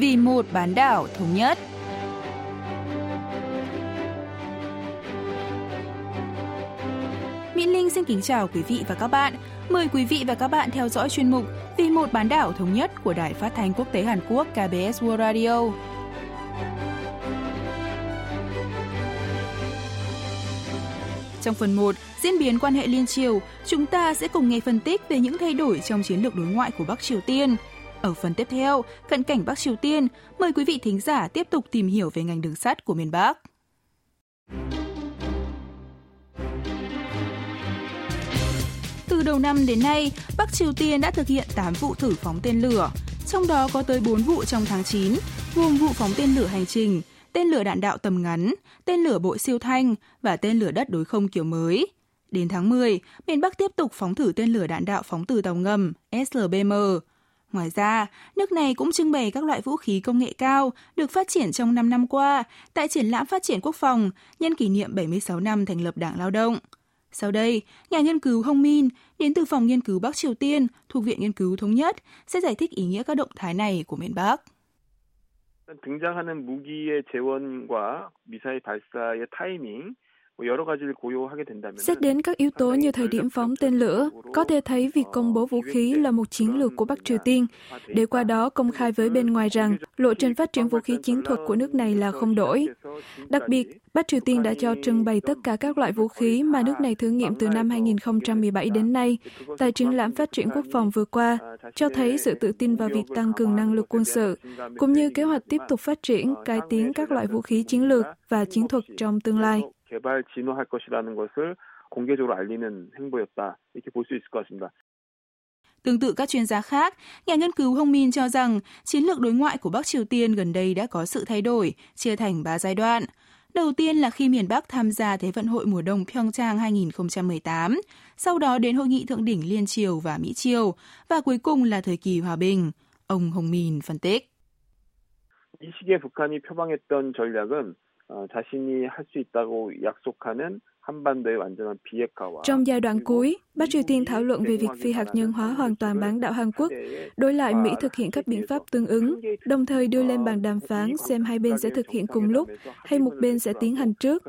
vì một bán đảo thống nhất. Mỹ Linh xin kính chào quý vị và các bạn. Mời quý vị và các bạn theo dõi chuyên mục Vì một bán đảo thống nhất của Đài Phát thanh Quốc tế Hàn Quốc KBS World Radio. Trong phần 1, diễn biến quan hệ liên triều, chúng ta sẽ cùng nghe phân tích về những thay đổi trong chiến lược đối ngoại của Bắc Triều Tiên. Ở phần tiếp theo, cận cảnh Bắc Triều Tiên, mời quý vị thính giả tiếp tục tìm hiểu về ngành đường sắt của miền Bắc. Từ đầu năm đến nay, Bắc Triều Tiên đã thực hiện 8 vụ thử phóng tên lửa, trong đó có tới 4 vụ trong tháng 9, gồm vụ phóng tên lửa hành trình, tên lửa đạn đạo tầm ngắn, tên lửa bội siêu thanh và tên lửa đất đối không kiểu mới. Đến tháng 10, miền Bắc tiếp tục phóng thử tên lửa đạn đạo phóng từ tàu ngầm SLBM. Ngoài ra, nước này cũng trưng bày các loại vũ khí công nghệ cao được phát triển trong 5 năm qua tại triển lãm phát triển quốc phòng nhân kỷ niệm 76 năm thành lập Đảng Lao động. Sau đây, nhà nghiên cứu Hong Min đến từ Phòng Nghiên cứu Bắc Triều Tiên thuộc Viện Nghiên cứu Thống nhất sẽ giải thích ý nghĩa các động thái này của miền Bắc. 등장하는 무기의 재원과 미사일 발사의 타이밍 Xét đến các yếu tố như thời điểm phóng tên lửa, có thể thấy việc công bố vũ khí là một chiến lược của Bắc Triều Tiên, để qua đó công khai với bên ngoài rằng lộ trình phát triển vũ khí chiến thuật của nước này là không đổi. Đặc biệt, Bắc Triều Tiên đã cho trưng bày tất cả các loại vũ khí mà nước này thử nghiệm từ năm 2017 đến nay tại triển lãm phát triển quốc phòng vừa qua, cho thấy sự tự tin vào việc tăng cường năng lực quân sự, cũng như kế hoạch tiếp tục phát triển, cải tiến các loại vũ khí chiến lược và chiến thuật trong tương lai. 개발 진화할 것이라는 것을 공개적으로 알리는 행보였다. 이렇게 볼 수 있을 것 같습니다. Tương tự các chuyên gia khác, nhà nghiên cứu Hong Min cho rằng chiến lược đối ngoại của Bắc Triều Tiên gần đây đã có sự thay đổi, chia thành 3 giai đoạn. Đầu tiên là khi miền Bắc tham gia Thế vận hội mùa đông Pyeongchang 2018, sau đó đến hội nghị thượng đỉnh Liên Triều và Mỹ Triều, và cuối cùng là thời kỳ hòa bình. Ông Hong Min phân tích. 이 시기에 북한이 표방했던 전략은 자신이 할 수 있다고 약속하는 Trong giai đoạn cuối, Bắc Triều Tiên thảo luận về việc phi hạt nhân hóa hoàn toàn bán đảo Hàn Quốc, đối lại Mỹ thực hiện các biện pháp tương ứng, đồng thời đưa lên bàn đàm phán xem hai bên sẽ thực hiện cùng lúc hay một bên sẽ tiến hành trước.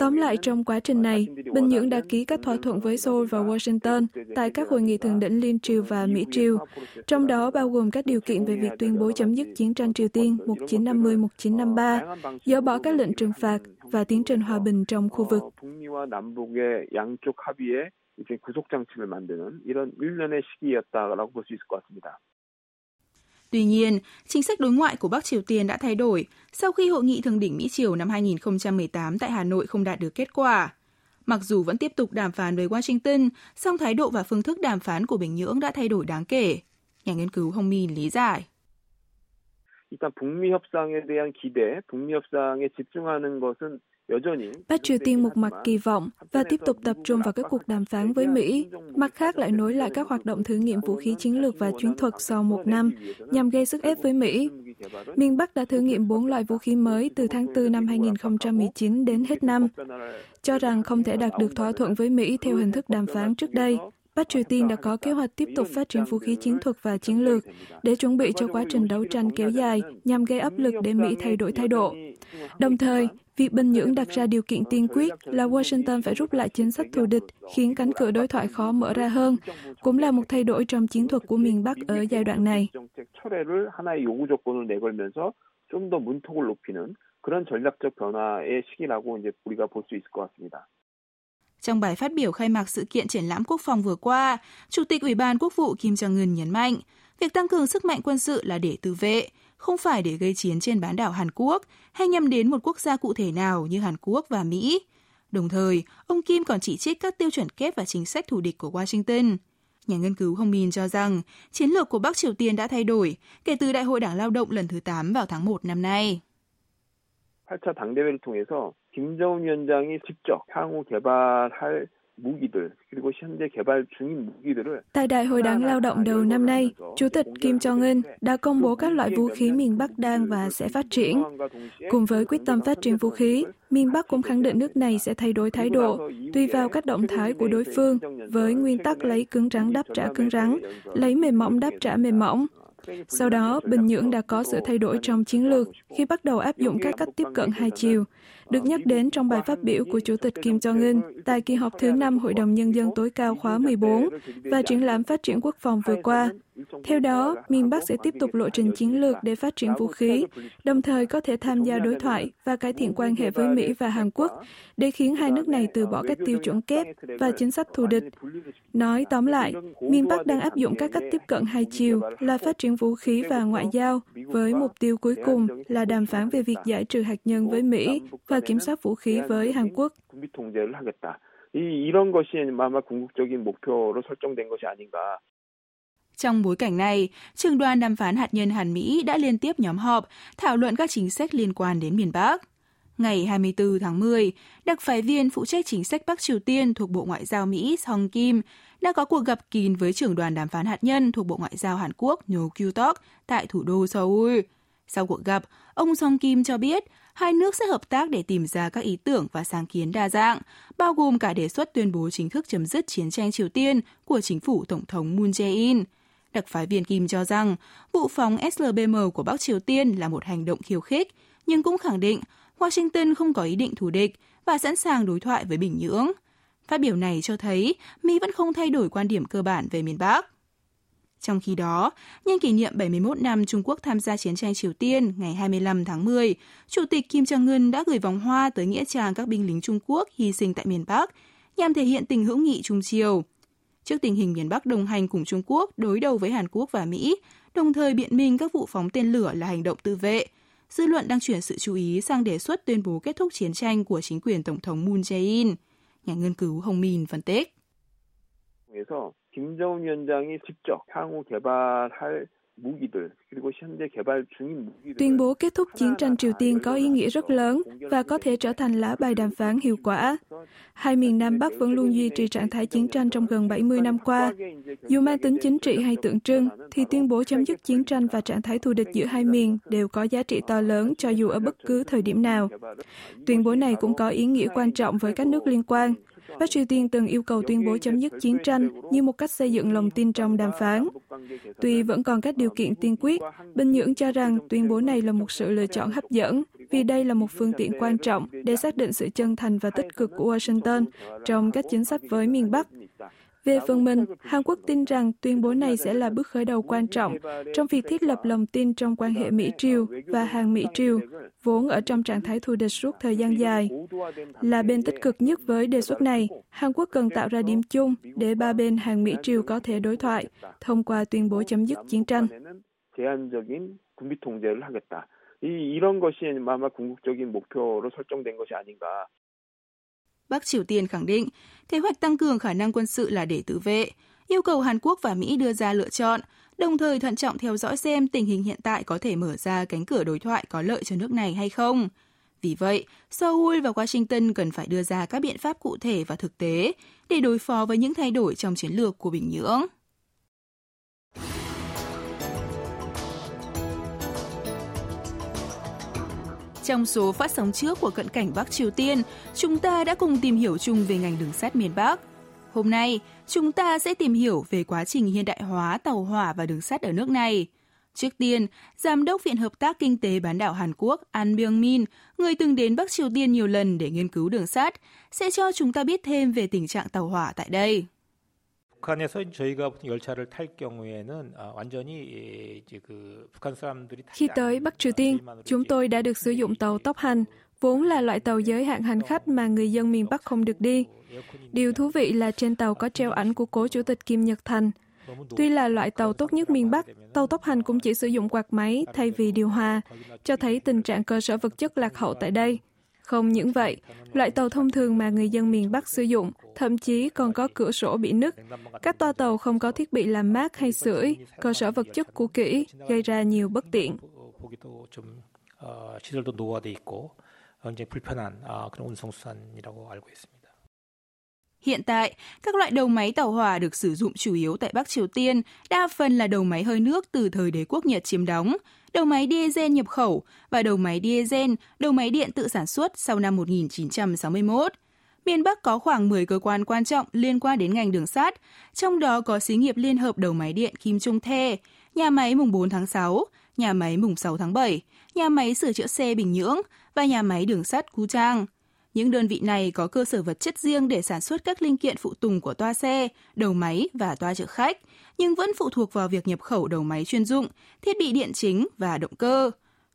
Tóm lại, trong quá trình này, Bình Nhưỡng đã ký các thỏa thuận với Seoul và Washington tại các hội nghị thượng đỉnh Liên Triều và Mỹ Triều, trong đó bao gồm các điều kiện về việc tuyên bố chấm dứt chiến tranh Triều Tiên 1950-1953, dỡ bỏ các lệnh trừng phạt và tiến trình hòa bình trong khu vực. Tuy nhiên, chính sách đối ngoại của Bắc Triều Tiên đã thay đổi sau khi hội nghị thượng đỉnh Mỹ Triều năm 2018 tại Hà Nội không đạt được kết quả. Mặc dù vẫn tiếp tục đàm phán với Washington, song thái độ và phương thức đàm phán của Bình Nhưỡng đã thay đổi đáng kể. Nhà nghiên cứu Hong Min lý giải. 일단 북미 협상에 대한 기대, 북미 협상에 집중하는 것은 Bắc Triều Tiên một mặt kỳ vọng và tiếp tục tập trung vào các cuộc đàm phán với Mỹ, mặt khác lại nối lại các hoạt động thử nghiệm vũ khí chiến lược và chiến thuật sau một năm nhằm gây sức ép với Mỹ. Miền Bắc đã thử nghiệm bốn loại vũ khí mới từ tháng 4 năm 2019 đến hết năm, cho rằng không thể đạt được thỏa thuận với Mỹ theo hình thức đàm phán trước đây. Bắc Triều Tiên đã có kế hoạch tiếp tục phát triển vũ khí chiến thuật và chiến lược để chuẩn bị cho quá trình đấu tranh kéo dài nhằm gây áp lực để Mỹ thay đổi thái độ. Đồng thời, việc Bình Nhưỡng đặt ra điều kiện tiên quyết là Washington phải rút lại chính sách thù địch khiến cánh cửa đối thoại khó mở ra hơn, cũng là một thay đổi trong chiến thuật của miền Bắc ở giai đoạn này. 그런 전략적 변화의 시기라고 이제 우리가 볼 수 있을 것 같습니다. Trong bài phát biểu khai mạc sự kiện triển lãm quốc phòng vừa qua, Chủ tịch Ủy ban Quốc vụ Kim Jong-un nhấn mạnh, việc tăng cường sức mạnh quân sự là để tự vệ, không phải để gây chiến trên bán đảo Hàn Quốc hay nhằm đến một quốc gia cụ thể nào như Hàn Quốc và Mỹ. Đồng thời, ông Kim còn chỉ trích các tiêu chuẩn kép và chính sách thù địch của Washington. Nhà nghiên cứu Hong Min cho rằng chiến lược của Bắc Triều Tiên đã thay đổi kể từ Đại hội Đảng Lao động lần thứ 8 vào tháng 1 năm nay. 8차 당대회를 통해서 김정은 위원장이 직접 향후 개발할 무기들 그리고 현재 개발 중인 무기들을 Tại Đại hội Đảng Lao động đầu năm nay, Chủ tịch Kim Jong-un đã công bố các loại vũ khí miền Bắc đang và sẽ phát triển. Cùng với quyết tâm phát triển vũ khí, miền Bắc cũng khẳng định nước này sẽ thay đổi thái độ tùy vào các động thái của đối phương với nguyên tắc lấy cứng rắn đáp trả cứng rắn, lấy mềm mỏng đáp trả mềm mỏng. Sau đó, Bình Nhưỡng đã có sự thay đổi trong chiến lược khi bắt đầu áp dụng các cách tiếp cận hai chiều, được nhắc đến trong bài phát biểu của Chủ tịch Kim Jong-un, tại kỳ họp thứ năm Hội đồng Nhân dân tối cao khóa 14 và triển lãm phát triển quốc phòng vừa qua. Theo đó, miền Bắc sẽ tiếp tục lộ trình chiến lược để phát triển vũ khí, đồng thời có thể tham gia đối thoại và cải thiện quan hệ với Mỹ và Hàn Quốc để khiến hai nước này từ bỏ các tiêu chuẩn kép và chính sách thù địch. Nói tóm lại, miền Bắc đang áp dụng các cách tiếp cận hai chiều là phát triển vũ khí và ngoại giao với mục tiêu cuối cùng là đàm phán về việc giải trừ hạt nhân với Mỹ và kiểm soát vũ khí với Hàn Quốc. 이런 것이 아마 궁극적인 목표로 설정된 것이 아닌가 trong bối cảnh này, trường đoàn đàm phán hạt nhân Hàn Mỹ đã liên tiếp nhóm họp thảo luận các chính sách liên quan đến miền Bắc. Ngày 24 tháng 10, đặc phái viên phụ trách chính sách Bắc Triều Tiên thuộc Bộ Ngoại giao Mỹ Song Kim đã có cuộc gặp kín với trưởng đoàn đàm phán hạt nhân thuộc Bộ Ngoại giao Hàn Quốc Nhô Kyu-tok tại thủ đô Seoul. Sau cuộc gặp, ông Song Kim cho biết hai nước sẽ hợp tác để tìm ra các ý tưởng và sáng kiến đa dạng, bao gồm cả đề xuất tuyên bố chính thức chấm dứt chiến tranh Triều Tiên của chính phủ Tổng thống Moon Jae-in – Đặc phái viên Kim cho rằng vụ phóng SLBM của Bắc Triều Tiên là một hành động khiêu khích, nhưng cũng khẳng định Washington không có ý định thù địch và sẵn sàng đối thoại với Bình Nhưỡng. Phát biểu này cho thấy Mỹ vẫn không thay đổi quan điểm cơ bản về miền Bắc. Trong khi đó, nhân kỷ niệm 71 năm Trung Quốc tham gia chiến tranh Triều Tiên ngày 25 tháng 10, Chủ tịch Kim Jong-un đã gửi vòng hoa tới Nghĩa trang các binh lính Trung Quốc hy sinh tại miền Bắc nhằm thể hiện tình hữu nghị Trung Triều trước tình hình miền Bắc đồng hành cùng Trung Quốc đối đầu với Hàn Quốc và Mỹ, đồng thời biện minh các vụ phóng tên lửa là hành động tự vệ. Dư luận đang chuyển sự chú ý sang đề xuất tuyên bố kết thúc chiến tranh của chính quyền Tổng thống Moon Jae-in. Nhà nghiên cứu Hồng Min phân tích. Tuyên bố kết thúc chiến tranh Triều Tiên có ý nghĩa rất lớn và có thể trở thành lá bài đàm phán hiệu quả. Hai miền Nam Bắc vẫn luôn duy trì trạng thái chiến tranh trong gần 70 năm qua. Dù mang tính chính trị hay tượng trưng, thì tuyên bố chấm dứt chiến tranh và trạng thái thù địch giữa hai miền đều có giá trị to lớn cho dù ở bất cứ thời điểm nào. Tuyên bố này cũng có ý nghĩa quan trọng với các nước liên quan, Bắc Triều Tiên từng yêu cầu tuyên bố chấm dứt chiến tranh như một cách xây dựng lòng tin trong đàm phán. Tuy vẫn còn các điều kiện tiên quyết, Bình Nhưỡng cho rằng tuyên bố này là một sự lựa chọn hấp dẫn vì đây là một phương tiện quan trọng để xác định sự chân thành và tích cực của Washington trong các chính sách với miền Bắc về phần mình, Hàn Quốc tin rằng tuyên bố này sẽ là bước khởi đầu quan trọng trong việc thiết lập lòng tin trong quan hệ Mỹ-Triều và Hàn-Mỹ-Triều, vốn ở trong trạng thái thù địch suốt thời gian dài. Là bên tích cực nhất với đề xuất này, Hàn Quốc cần tạo ra điểm chung để ba bên Hàn-Mỹ-Triều có thể đối thoại thông qua tuyên bố chấm dứt chiến tranh. 이런 것이 아마 궁극적인 목표로 설정된 것이 아닌가 Bắc Triều Tiên khẳng định kế hoạch tăng cường khả năng quân sự là để tự vệ, yêu cầu Hàn Quốc và Mỹ đưa ra lựa chọn, đồng thời thận trọng theo dõi xem tình hình hiện tại có thể mở ra cánh cửa đối thoại có lợi cho nước này hay không. Vì vậy, Seoul và Washington cần phải đưa ra các biện pháp cụ thể và thực tế để đối phó với những thay đổi trong chiến lược của Bình Nhưỡng. Trong số phát sóng trước của cận cảnh Bắc Triều Tiên, chúng ta đã cùng tìm hiểu chung về ngành đường sắt miền Bắc. Hôm nay, chúng ta sẽ tìm hiểu về quá trình hiện đại hóa tàu hỏa và đường sắt ở nước này. Trước tiên, Giám đốc Viện Hợp tác Kinh tế Bán đảo Hàn Quốc An Byung-min, người từng đến Bắc Triều Tiên nhiều lần để nghiên cứu đường sắt, sẽ cho chúng ta biết thêm về tình trạng tàu hỏa tại đây. 북한에서 저희가 열차를 탈 경우에는 완전히 이제 그 북한 사람들이 Khi tới Bắc Triều Tiên, chúng tôi đã được sử dụng tàu tốc hành, vốn là loại tàu giới hạn hành khách mà người dân miền Bắc không được đi. Điều thú vị là trên tàu có treo ảnh của cố chủ tịch Kim Nhật Thành. Tuy là loại tàu tốt nhất miền Bắc, tàu tốc hành cũng chỉ sử dụng quạt máy thay vì điều hòa, cho thấy tình trạng cơ sở vật chất lạc hậu tại đây. Không những vậy, loại tàu thông thường mà người dân miền Bắc sử dụng thậm chí còn có cửa sổ bị nứt. Các toa tàu không có thiết bị làm mát hay sưởi, cơ sở vật chất cũ kỹ, gây ra nhiều bất tiện. Hiện tại, các loại đầu máy tàu hỏa được sử dụng chủ yếu tại Bắc Triều Tiên đa phần là đầu máy hơi nước từ thời đế quốc Nhật chiếm đóng, đầu máy diesel nhập khẩu và đầu máy diesel, đầu máy điện tự sản xuất sau năm 1961. Miền Bắc có khoảng 10 cơ quan quan trọng liên quan đến ngành đường sắt, trong đó có xí nghiệp liên hợp đầu máy điện Kim Trung Thê, nhà máy mùng 4 tháng 6, nhà máy mùng 6 tháng 7, nhà máy sửa chữa xe Bình Nhưỡng và nhà máy đường sắt Cú Trang. Những đơn vị này có cơ sở vật chất riêng để sản xuất các linh kiện phụ tùng của toa xe, đầu máy và toa chở khách, nhưng vẫn phụ thuộc vào việc nhập khẩu đầu máy chuyên dụng, thiết bị điện chính và động cơ.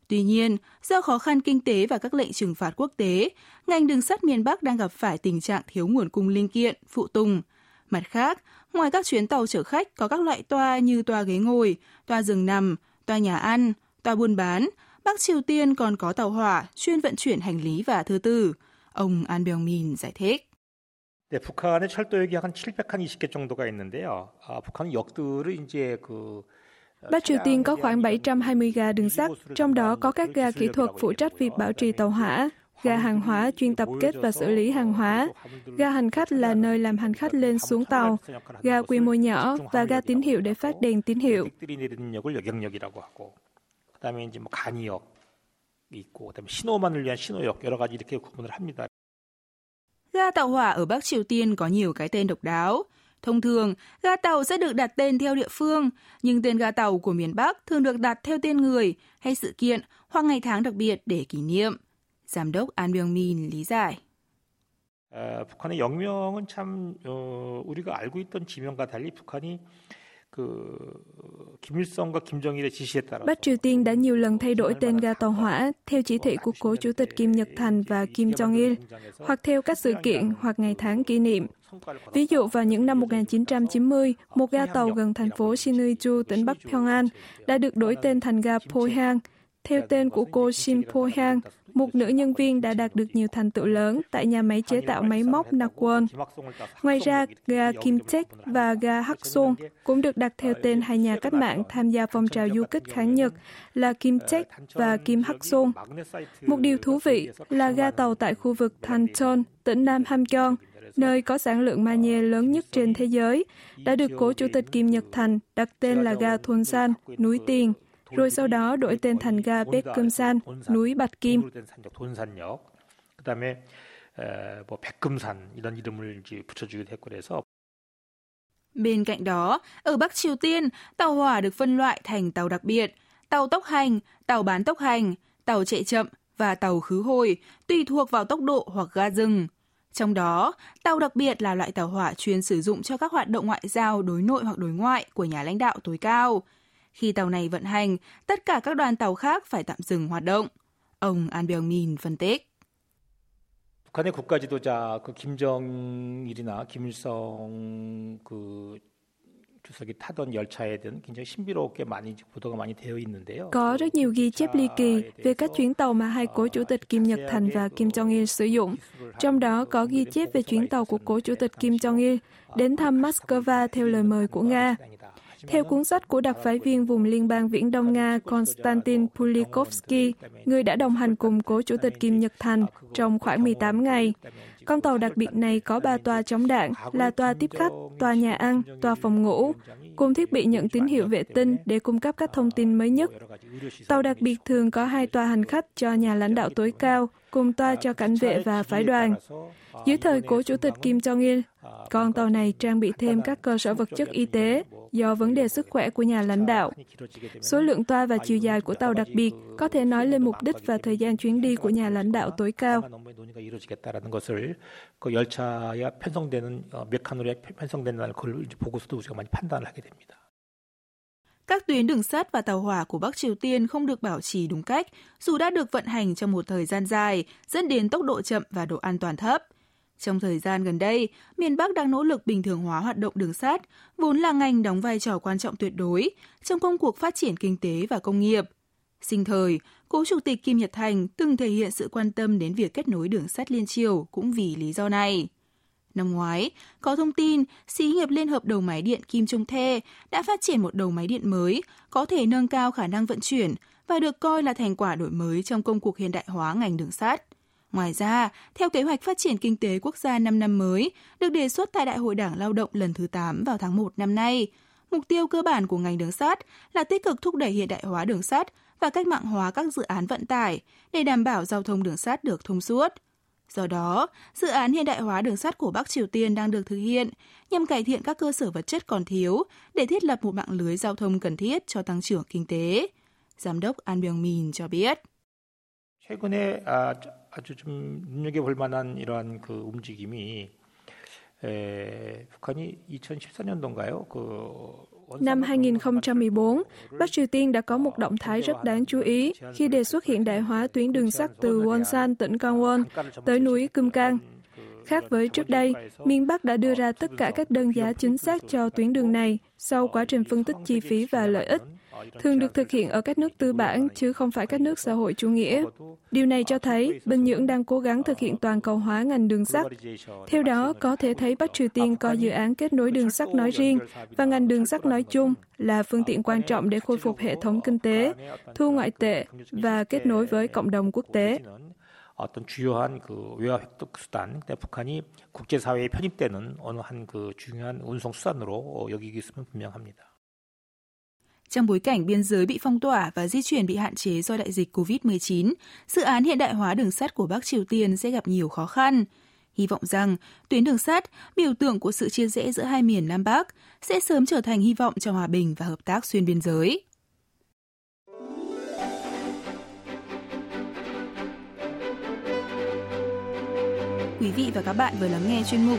Tuy nhiên, do khó khăn kinh tế và các lệnh trừng phạt quốc tế, ngành đường sắt miền Bắc đang gặp phải tình trạng thiếu nguồn cung linh kiện, phụ tùng. Mặt khác, ngoài các chuyến tàu chở khách có các loại toa như toa ghế ngồi, toa giường nằm, toa nhà ăn, toa buôn bán, Bắc Triều Tiên còn có tàu hỏa chuyên vận chuyển hành lý và thư tử. Ông An Byung-min giải thích. 네, 북한의 철도역이 한 720개 정도가 있는데요. 아, 북한 역들을 이제 그 Bắc Triều Tiên có khoảng 720 ga đường sắt, trong đó có các ga kỹ thuật phụ trách việc bảo trì tàu hỏa, ga hàng hóa chuyên tập kết và xử lý hàng hóa, ga hành khách là nơi làm hành khách lên xuống tàu, ga quy mô nhỏ và ga tín hiệu để phát đèn tín hiệu. 그다음에 이제 뭐 간이역 있고 그다음에 신호만을 위한 신호역 여러 가지 이렇게 구분을 합니다. Ga tàu hỏa ở Bắc Triều Tiên có nhiều cái tên độc đáo. Thông thường, ga tàu sẽ được đặt tên theo địa phương, nhưng tên ga tàu của miền Bắc thường được đặt theo tên người hay sự kiện hoặc ngày tháng đặc biệt để kỷ niệm. Giám đốc An Byung-min lý giải. 아, 북한의 영명은 참 어, 우리가 알고 있던 지명과 달리 북한이 Bắc Triều Tiên đã nhiều lần thay đổi tên ga tàu hỏa theo chỉ thị của cố chủ tịch Kim Nhật Thành và Kim Jong-il, hoặc theo các sự kiện hoặc ngày tháng kỷ niệm. Ví dụ vào những năm 1990, một ga tàu gần thành phố Sinuiju, tỉnh Bắc Pyongan, đã được đổi tên thành ga Pohang, theo tên của cô Shin Pohang, một nữ nhân viên đã đạt được nhiều thành tựu lớn tại nhà máy chế tạo máy móc Nakwon. Ngoài ra, ga Kim Tech và ga Hakson cũng được đặt theo tên hai nhà cách mạng tham gia phong trào du kích kháng Nhật là Kim Tech và Kim Hakson. Một điều thú vị là ga tàu tại khu vực Tanton, tỉnh Nam Hamgyong, nơi có sản lượng magie lớn nhất trên thế giới, đã được cố chủ tịch Kim Nhật Thành đặt tên là ga Thôn San, núi tiền rồi sau đó đổi tên thành ga Bekkumsan, núi Bạch Kim. Bên cạnh đó, ở Bắc Triều Tiên, tàu hỏa được phân loại thành tàu đặc biệt, tàu tốc hành, tàu bán tốc hành, tàu chạy chậm và tàu khứ hồi, tùy thuộc vào tốc độ hoặc ga dừng. Trong đó, tàu đặc biệt là loại tàu hỏa chuyên sử dụng cho các hoạt động ngoại giao đối nội hoặc đối ngoại của nhà lãnh đạo tối cao. Khi tàu này vận hành, tất cả các đoàn tàu khác phải tạm dừng hoạt động. Ông An Byung-min phân tích. 북한의 국가 지도자 그 김정일이나 김일성 그 주석이 타던 열차에 대한 굉장히 신비롭게 많이 보도가 많이 되어 있는데요. Có rất nhiều ghi chép ly kỳ về các chuyến tàu mà hai cố chủ tịch Kim Nhật Thành và Kim Jong Il sử dụng. Trong đó có ghi chép về chuyến tàu của cố chủ tịch Kim Jong Il đến thăm Moscow theo lời mời của Nga. Theo cuốn sách của đặc phái viên vùng liên bang Viễn Đông Nga Konstantin Pulikovsky, người đã đồng hành cùng cố chủ tịch Kim Nhật Thành trong khoảng 18 ngày. Con tàu đặc biệt này có ba toa chống đạn là toa tiếp khách, toa nhà ăn, toa phòng ngủ, cùng thiết bị nhận tín hiệu vệ tinh để cung cấp các thông tin mới nhất. Tàu đặc biệt thường có hai toa hành khách cho nhà lãnh đạo tối cao, cùng toa cho cảnh vệ và phái đoàn. Dưới thời cố chủ tịch Kim Jong-il, con tàu này trang bị thêm các cơ sở vật chất y tế do vấn đề sức khỏe của nhà lãnh đạo. Số lượng toa và chiều dài của tàu đặc biệt có thể nói lên mục đích và thời gian chuyến đi của nhà lãnh đạo tối cao. Các tuyến đường sắt và tàu hỏa của Bắc Triều Tiên không được bảo trì đúng cách, dù đã được vận hành trong một thời gian dài, dẫn đến tốc độ chậm và độ an toàn thấp. Trong thời gian gần đây, miền Bắc đang nỗ lực bình thường hóa hoạt động đường sắt, vốn là ngành đóng vai trò quan trọng tuyệt đối trong công cuộc phát triển kinh tế và công nghiệp. Sinh thời, cố chủ tịch Kim Nhật Thành từng thể hiện sự quan tâm đến việc kết nối đường sắt liên triều cũng vì lý do này. Năm ngoái, có thông tin xí nghiệp Liên hợp đầu máy điện Kim Trung Thê đã phát triển một đầu máy điện mới có thể nâng cao khả năng vận chuyển và được coi là thành quả đổi mới trong công cuộc hiện đại hóa ngành đường sắt. Ngoài ra, theo kế hoạch phát triển kinh tế quốc gia 5 năm mới, được đề xuất tại Đại hội Đảng Lao động lần thứ 8 vào tháng 1 năm nay, mục tiêu cơ bản của ngành đường sắt là tích cực thúc đẩy hiện đại hóa đường sắt và cách mạng hóa các dự án vận tải để đảm bảo giao thông đường sắt được thông suốt. Do đó, dự án hiện đại hóa đường sắt của Bắc Triều Tiên đang được thực hiện nhằm cải thiện các cơ sở vật chất còn thiếu để thiết lập một mạng lưới giao thông cần thiết cho tăng trưởng kinh tế. Giám đốc An Byung-min cho biết. 최근에 아 주 좀 눈여겨볼 만한 이러한 그 움직임이 에, 북한이 2014년도인가요? 그 Năm 2014, Bắc Triều Tiên đã có một động thái rất đáng chú ý khi đề xuất hiện đại hóa tuyến đường sắt từ Wonsan, tỉnh Gangwon, tới núi Kumgang. Khác với trước đây, miền Bắc đã đưa ra tất cả các đơn giá chính xác cho tuyến đường này sau quá trình phân tích chi phí và lợi ích thường được thực hiện ở các nước tư bản chứ không phải các nước xã hội chủ nghĩa. Điều này cho thấy Bình Nhưỡng đang cố gắng thực hiện toàn cầu hóa ngành đường sắt. Theo đó, có thể thấy Bắc Triều Tiên coi dự án kết nối đường sắt nói riêng và ngành đường sắt nói chung là phương tiện quan trọng để khôi phục hệ thống kinh tế, thu ngoại tệ và kết nối với cộng đồng quốc tế. 어떤 주요한 그 외화 획득 수단, 북한이 국제사회에 편입되는 어느 한 그 중요한 운송 수단으로 여기고 있으면 분명합니다. Trong bối cảnh biên giới bị phong tỏa và di chuyển bị hạn chế do đại dịch COVID-19, dự án hiện đại hóa đường sắt của Bắc Triều Tiên sẽ gặp nhiều khó khăn. Hy vọng rằng tuyến đường sắt, biểu tượng của sự chia rẽ giữa hai miền Nam Bắc, sẽ sớm trở thành hy vọng cho hòa bình và hợp tác xuyên biên giới. Quý vị và các bạn vừa lắng nghe chuyên mục